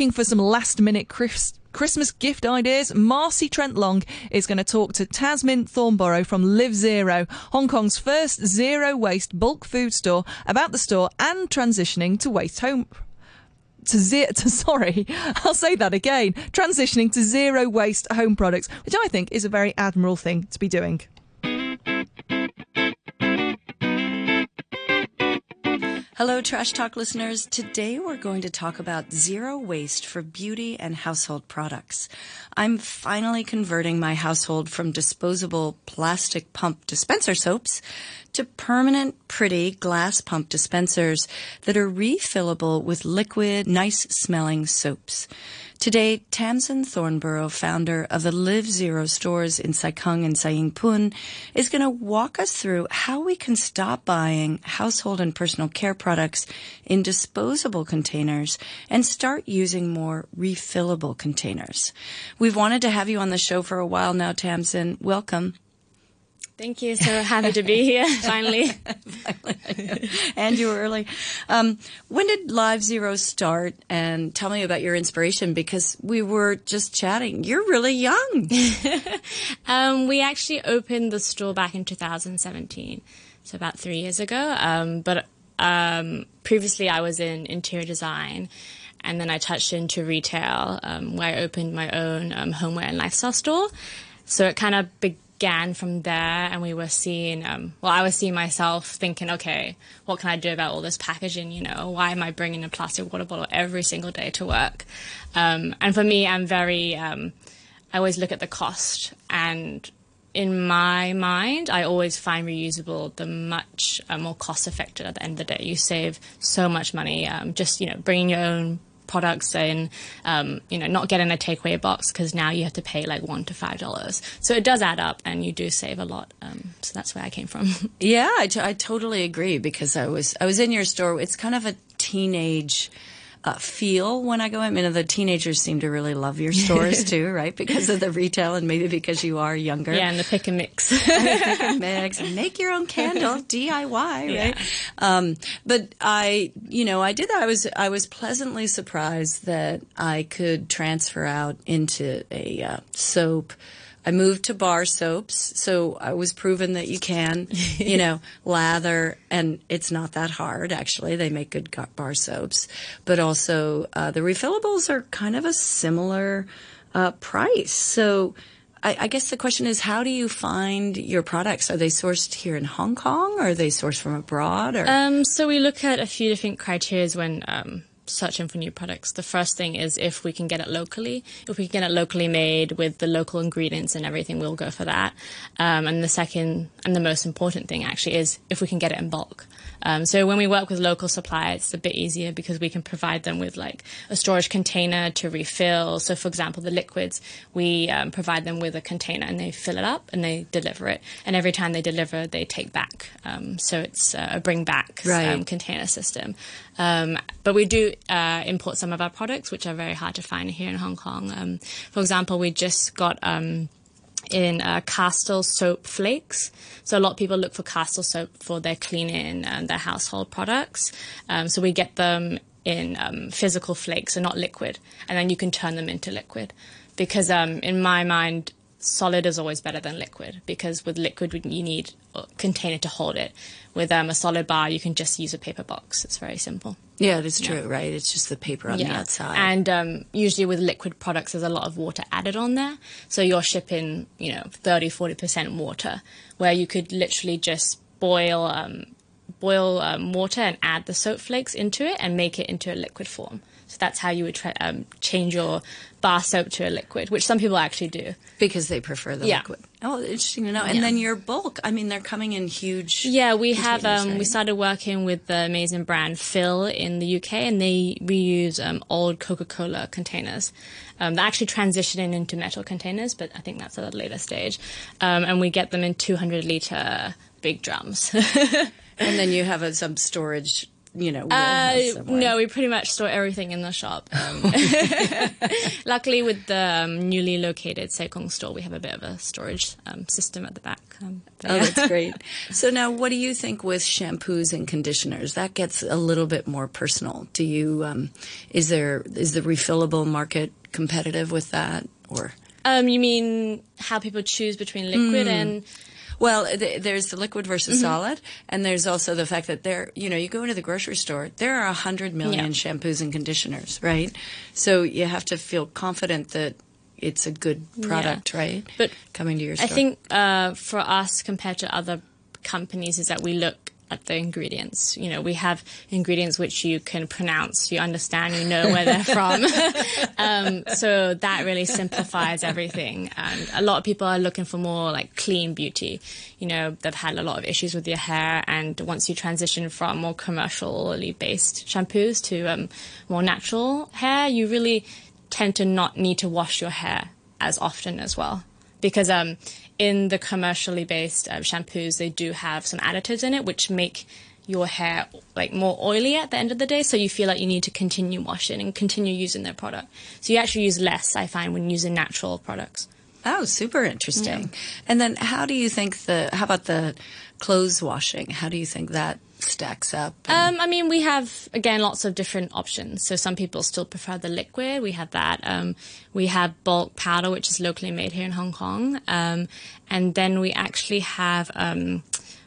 looking for some last minute Chris- Christmas gift ideas, Marcy Trent Long is going to talk to Tamsin Thornborough from Live Zero, Hong Kong's first zero waste bulk food store, about the store and transitioning to waste home to zero to sorry i'll say that again transitioning to zero waste home products which i think is a very admirable thing to be doing Hello, Trash Talk listeners. Today we're going to talk about zero waste for beauty and household products. I'm finally converting my household from disposable plastic pump dispenser soaps to permanent, pretty glass pump dispensers that are refillable with liquid, nice smelling soaps. Today, Tamsin Thornborough, founder of the Live Zero stores in Sai Kung and Sai Ying is going to walk us through how we can stop buying household and personal care products in disposable containers and start using more refillable containers. We've wanted to have you on the show for a while now, Tamsin. Welcome. Thank you. So happy to be here finally. finally. and you were early. Um, when did Live Zero start? And tell me about your inspiration because we were just chatting. You're really young. um, we actually opened the store back in 2017, so about three years ago. Um, but um, previously, I was in interior design. And then I touched into retail, um, where I opened my own um, homeware and lifestyle store. So it kind of began began from there and we were seeing um, well i was seeing myself thinking okay what can i do about all this packaging? You know why am i bringing a plastic water bottle every single day to work? Um, and for me i'm very um, i always look at the cost and in my mind i always find reusable the much uh, more cost effective at the end of the day. You save so much money um, just you know bringing your own products and um, you know not getting a takeaway box because now you have to pay like one to five dollars. So it does add up, and you do save a lot. Um, so that's where I came from. yeah, I, t- I totally agree because I was I was in your store. It's kind of a teenage uh, feel when I go in. I mean, the teenagers seem to really love your stores too, right? Because of the retail and maybe because you are younger. Yeah, and the pick and mix. pick and mix. Make your own candle, DIY, right? Yeah. Um, but I, you know, I did that. I was, I was pleasantly surprised that I could transfer out into a uh, soap I moved to bar soaps, so I was proven that you can, you know, lather, and it's not that hard actually. They make good bar soaps, but also uh, the refillables are kind of a similar uh, price. So. I, I, guess the question is, how do you find your products? Are they sourced here in Hong Kong, or are they sourced from abroad? Or? Um, so we look at a few different criteria when um, searching for new products. The first thing is if we can get it locally. If we can get it locally made with the local ingredients and everything, we'll go for that. Um, and the second and the most important thing actually is if we can get it in bulk. Um, so when we work with local suppliers, it's a bit easier because we can provide them with like a storage container to refill. So for example, the liquids, we um, provide them with a container and they fill it up and they deliver it. And every time they deliver, they take back. Um, so it's uh, a bring back um, right. container system. Um, but we do uh, import some of our products, which are very hard to find here in Hong Kong. Um, for example, we just got in uh, soap flakes. So a lot of people look for Castile soap for their cleaning and their household products. Um, so we get them in um, physical flakes, so not liquid, and then you can turn them into liquid. Because um, in my mind, solid is always better than liquid because with liquid you need a container to hold it. With um, a solid bar, you can just use a paper box. It's very simple. Yeah, it is true, right? It's just the paper on yeah. the outside. And um, usually with liquid products, there's a lot of water added on there. So you're shipping, you know, 30, 40% water, where you could literally just boil um, boil um, water and add the soap flakes into it and make it into a liquid form. So that's how you would try, um, change your bar soap to a liquid, which some people actually do because they prefer the yeah. liquid. Oh, interesting to know. And yeah. then your bulk, I mean, they're coming in huge. Yeah, we have. Um, right? We started working with the amazing brand Fill in the UK, and they reuse um, old Coca-Cola containers. Um, they're actually transitioning into metal containers, but I think that's at a later stage. Um, and we get them in 200 liter big drums. and then you have a, some storage you know. Uh, no, we pretty much store everything in the shop. Um, luckily, with the um, newly located Sai Kung store, we have a bit of a storage um, system at the back. Um, Oh, yeah. that's great. So now, what do you think with shampoos and conditioners? That gets a little bit more personal. Do you? Um, is there is the refillable market competitive with that, or? Um, you mean how people choose between liquid Hmm. and Well, th- there's the liquid versus Mm-hmm. solid, and there's also the fact that there, you know, you go into the grocery store, there are a hundred million Yeah. shampoos and conditioners, right? So you have to feel confident that it's a good product, right? But coming to your store. I think uh, for us compared to other companies is that we look at the ingredients. You know, we have ingredients which you can pronounce, you understand, you know where they're from. um, so that really simplifies everything. And a lot of people are looking for more like clean beauty. You know, they've had a lot of issues with their hair, and once you transition from more commercially based shampoos to um, more natural hair, you really tend to not need to wash your hair as often as well because um, in the commercially based uh, shampoos they do have some additives in it which make your hair like more oily at the end of the day so you feel like you need to continue washing and continue using their product so you actually use less i find when using natural products oh, super interesting. And then, how do you think the? How about the clothes washing? How do you think that stacks up? Um, I mean, we have again lots of different options. So some people still prefer the liquid. We have that. Um, we have bulk powder, which is locally made here in Hong Kong, um, and then we actually have um,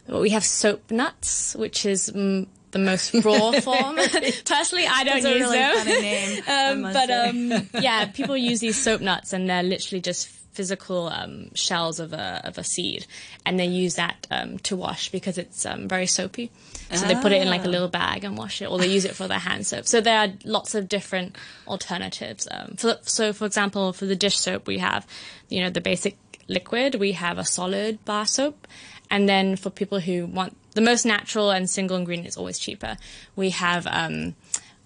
we have soap nuts, which is. Mm, the most raw form. Personally, I don't That's use really them. funny name, um, but um, yeah, people use these soap nuts, and they're literally just physical um, shells of a of a seed, and they use that um, to wash because it's um, very soapy. So they put it in like a little bag and wash it, or they use it for their hand soap. So there are lots of different alternatives. Um, for, so, for example, for the dish soap, we have you know the basic liquid. We have a solid bar soap, and then for people who want the most natural and single ingredient is always cheaper. We have um,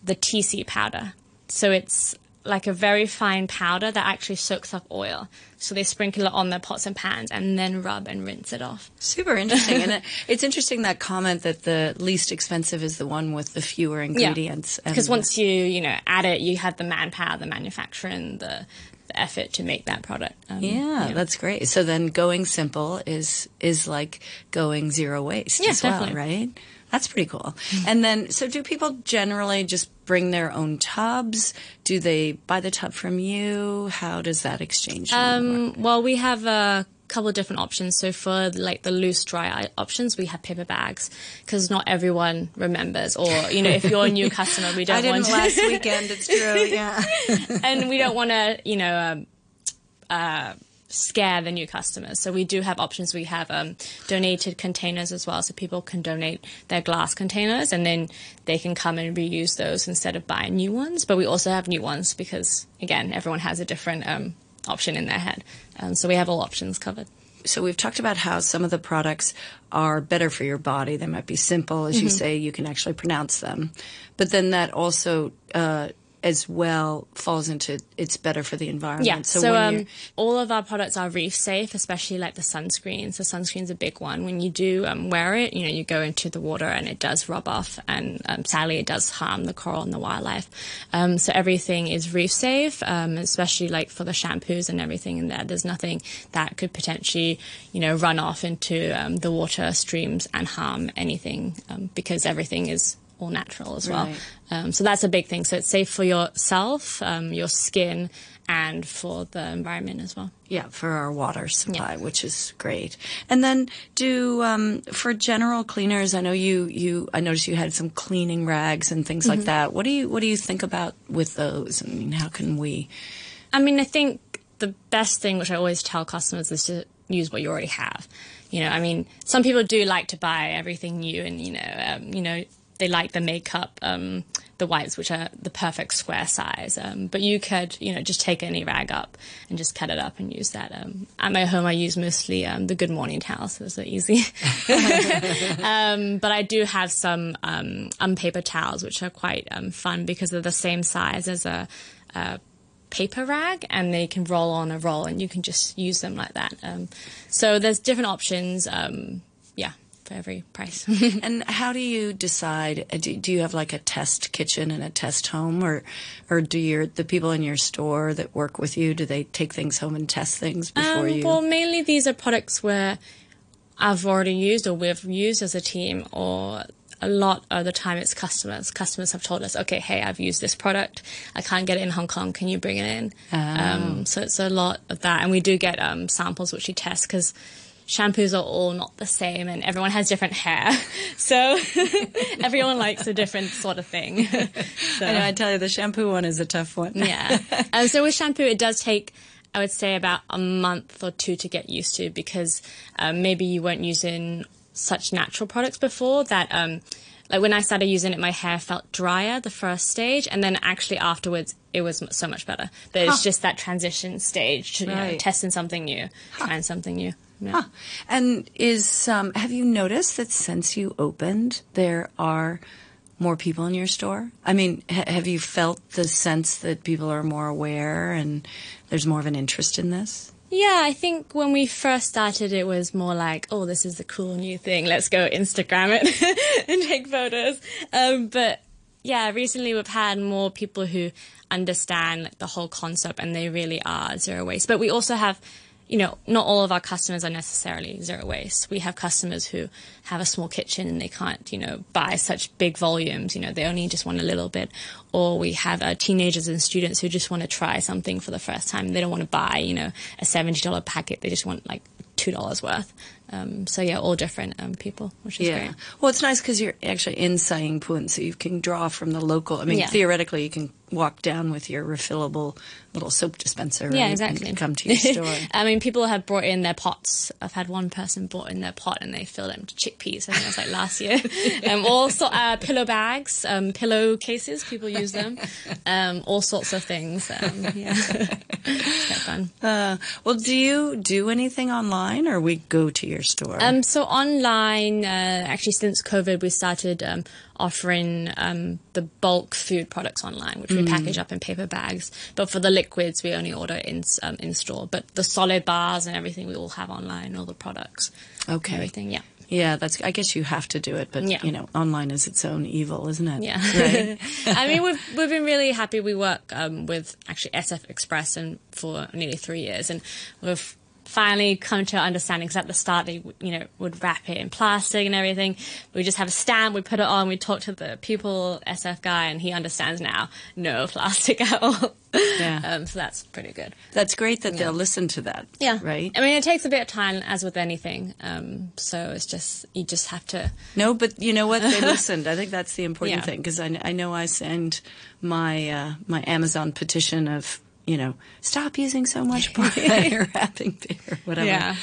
the tea seed powder. So it's like a very fine powder that actually soaks up oil. So they sprinkle it on their pots and pans and then rub and rinse it off. Super interesting, and it, it's interesting that comment that the least expensive is the one with the fewer ingredients. Because the- once you, you know, add it, you have the manpower, the manufacturing, the, the effort to make that product. Um, Yeah, that's great. So then going simple is is like going zero waste Yeah, as well, definitely. right? That's pretty cool. And then so do people generally just bring their own tubs? Do they buy the tub from you? How does that exchange? work? Um, well, we have a couple of different options. So for like the loose dry options, we have paper bags because not everyone remembers. Or you know, if you're a new customer, we don't I didn't want last weekend. It's true. Yeah. and we don't want to, you know, um, uh, scare the new customers. So we do have options. We have um, donated containers as well, so people can donate their glass containers, and then they can come and reuse those instead of buying new ones. But we also have new ones because, again, everyone has a different um, option in their head. Um, so we have all options covered. so we've talked about how some of the products are better for your body. They might be simple, as you say, you can actually pronounce them. But then that also, uh, as well, falls into it's better for the environment. Yeah. So, So, um, all of our products are reef safe, especially like the sunscreen. So sunscreen's a big one. When you do um, wear it, you know, you go into the water and it does rub off, and um, sadly, it does harm the coral and the wildlife. Um, so everything is reef safe, um, especially like for the shampoos and everything in there. There's nothing that could potentially, you know, run off into um, the water streams and harm anything um, because everything is all natural as well. Right. Um, so that's a big thing. So it's safe for yourself, um, your skin, and for the environment as well. yeah, for our water supply, which is great. And then do um, for general cleaners. I know you you. I noticed you had some cleaning rags and things Mm-hmm. like that. What do you what do you think about with those? I mean, how can we? I mean, I think the best thing, which I always tell customers, is to use what you already have. You know, I mean, some people do like to buy everything new, and you know, um, you know, they like the makeup, um, the wipes, which are the perfect square size. Um, but you could, you know, just take any rag up and just cut it up and use that. Um, at my home, I use mostly um, the Good Morning towels, so those are easy. um, but I do have some um, unpaper towels, which are quite um, fun because they're the same size as a, a paper rag, and they can roll on a roll, and you can just use them like that. Um, so there's different options. Um, for every price. and how do you decide? uh, Do, do you have like a test kitchen and a test home, or or do your the people in your store that work with you do they take things home and test things before Um, you? Well, mainly these are products where I've already used or we've used as a team, or a lot of the time it's customers. Customers have told us, okay, hey, I've used this product. I can't get it in Hong Kong. Can you bring it in? Um, so it's a lot of that. And we do get um, samples which we test because shampoos are all not the same and everyone has different hair. So everyone likes a different sort of thing. so. I know, I tell you, the shampoo one is a tough one. Yeah. um, so with shampoo, it does take, I would say, about a month or two to get used to because um, maybe you weren't using such natural products before that. Um, like when I started using it, my hair felt drier the first stage, and then actually afterwards, it was so much better. But it's just that transition stage to you know, testing something new, trying something new. Yeah. Huh. And is um, have you noticed that since you opened, there are more people in your store? I mean, ha- have you felt the sense that people are more aware and there's more of an interest in this? Yeah, I think when we first started, it was more like, oh, this is the cool new thing. Let's go Instagram it and take photos. Um, but yeah, recently we've had more people who understand like, the whole concept and they really are zero waste. But we also have, you know, not all of our customers are necessarily zero waste. We have customers who have a small kitchen and they can't, you know, buy such big volumes. You know, they only just want a little bit. Or we have uh, teenagers and students who just want to try something for the first time. They don't want to buy, you know, a $70 packet. They just want like $2 worth. Um, so yeah, all different um, people, which is great. Well, it's nice because you're actually in Sai Ying Pun, so you can draw from the local. I mean, Yeah. theoretically, you can walk down with your refillable little soap dispenser. Yeah, exactly. And come to your store. I mean, people have brought in their pots. I've had one person brought in their pot and they filled them with chickpeas. I think it was like last year. um, also, uh, pillow bags, um, pillow cases. People use them. Um, all sorts of things. Um, yeah, it's fun. Uh, well, do you do anything online, or we go to your store? Um, so online, uh, actually, since COVID, we started um, offering um, the bulk food products online, which we package up in paper bags. But for the liquids, we only order in um, in store. But the solid bars and everything, we all have online. All the products, Okay. everything. Yeah. yeah, that's. I guess you have to do it, but Yeah. you know, online is its own evil, isn't it? Yeah. Right? I mean, we've we've been really happy. We work um, with actually SF Express and for nearly three years, and we've finally come to understanding. Because at the start, they you know would wrap it in plastic and everything. We just have a stamp. We put it on. We talk to the people SF guy, and he understands now. No plastic at all. Yeah. Um, so that's pretty good. That's great that they'll listen to that. Yeah. Right. I mean, it takes a bit of time, as with anything. Um, so it's just you just have to. No, but you know what? They listened. I think that's the important Yeah. thing because I, I know I send my uh, my Amazon petition of you know stop using so much prior wrapping paper, whatever. Yeah.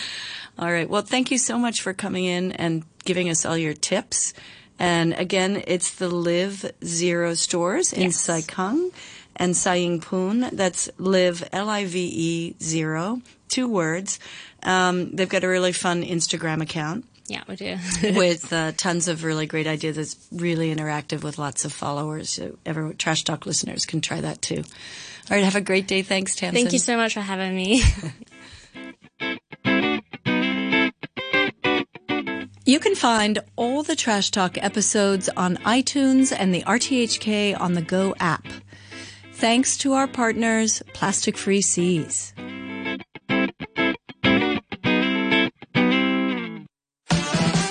All right. Well, thank you so much for coming in and giving us all your tips. And again, it's the Live Zero stores in Yes. Sai Kung and Sai Ying Pun. That's Live L I V E zero, two words. Um, they've got a really fun Instagram account Yeah, we do. with uh, tons of really great ideas. It's really interactive with lots of followers. So everyone, Trash Talk listeners can try that too. All right, have a great day. Thanks, Tamsin. Thank you so much for having me. You can find all the Trash Talk episodes on iTunes and the RTHK on the Go app. Thanks to our partners, Plastic Free Seas.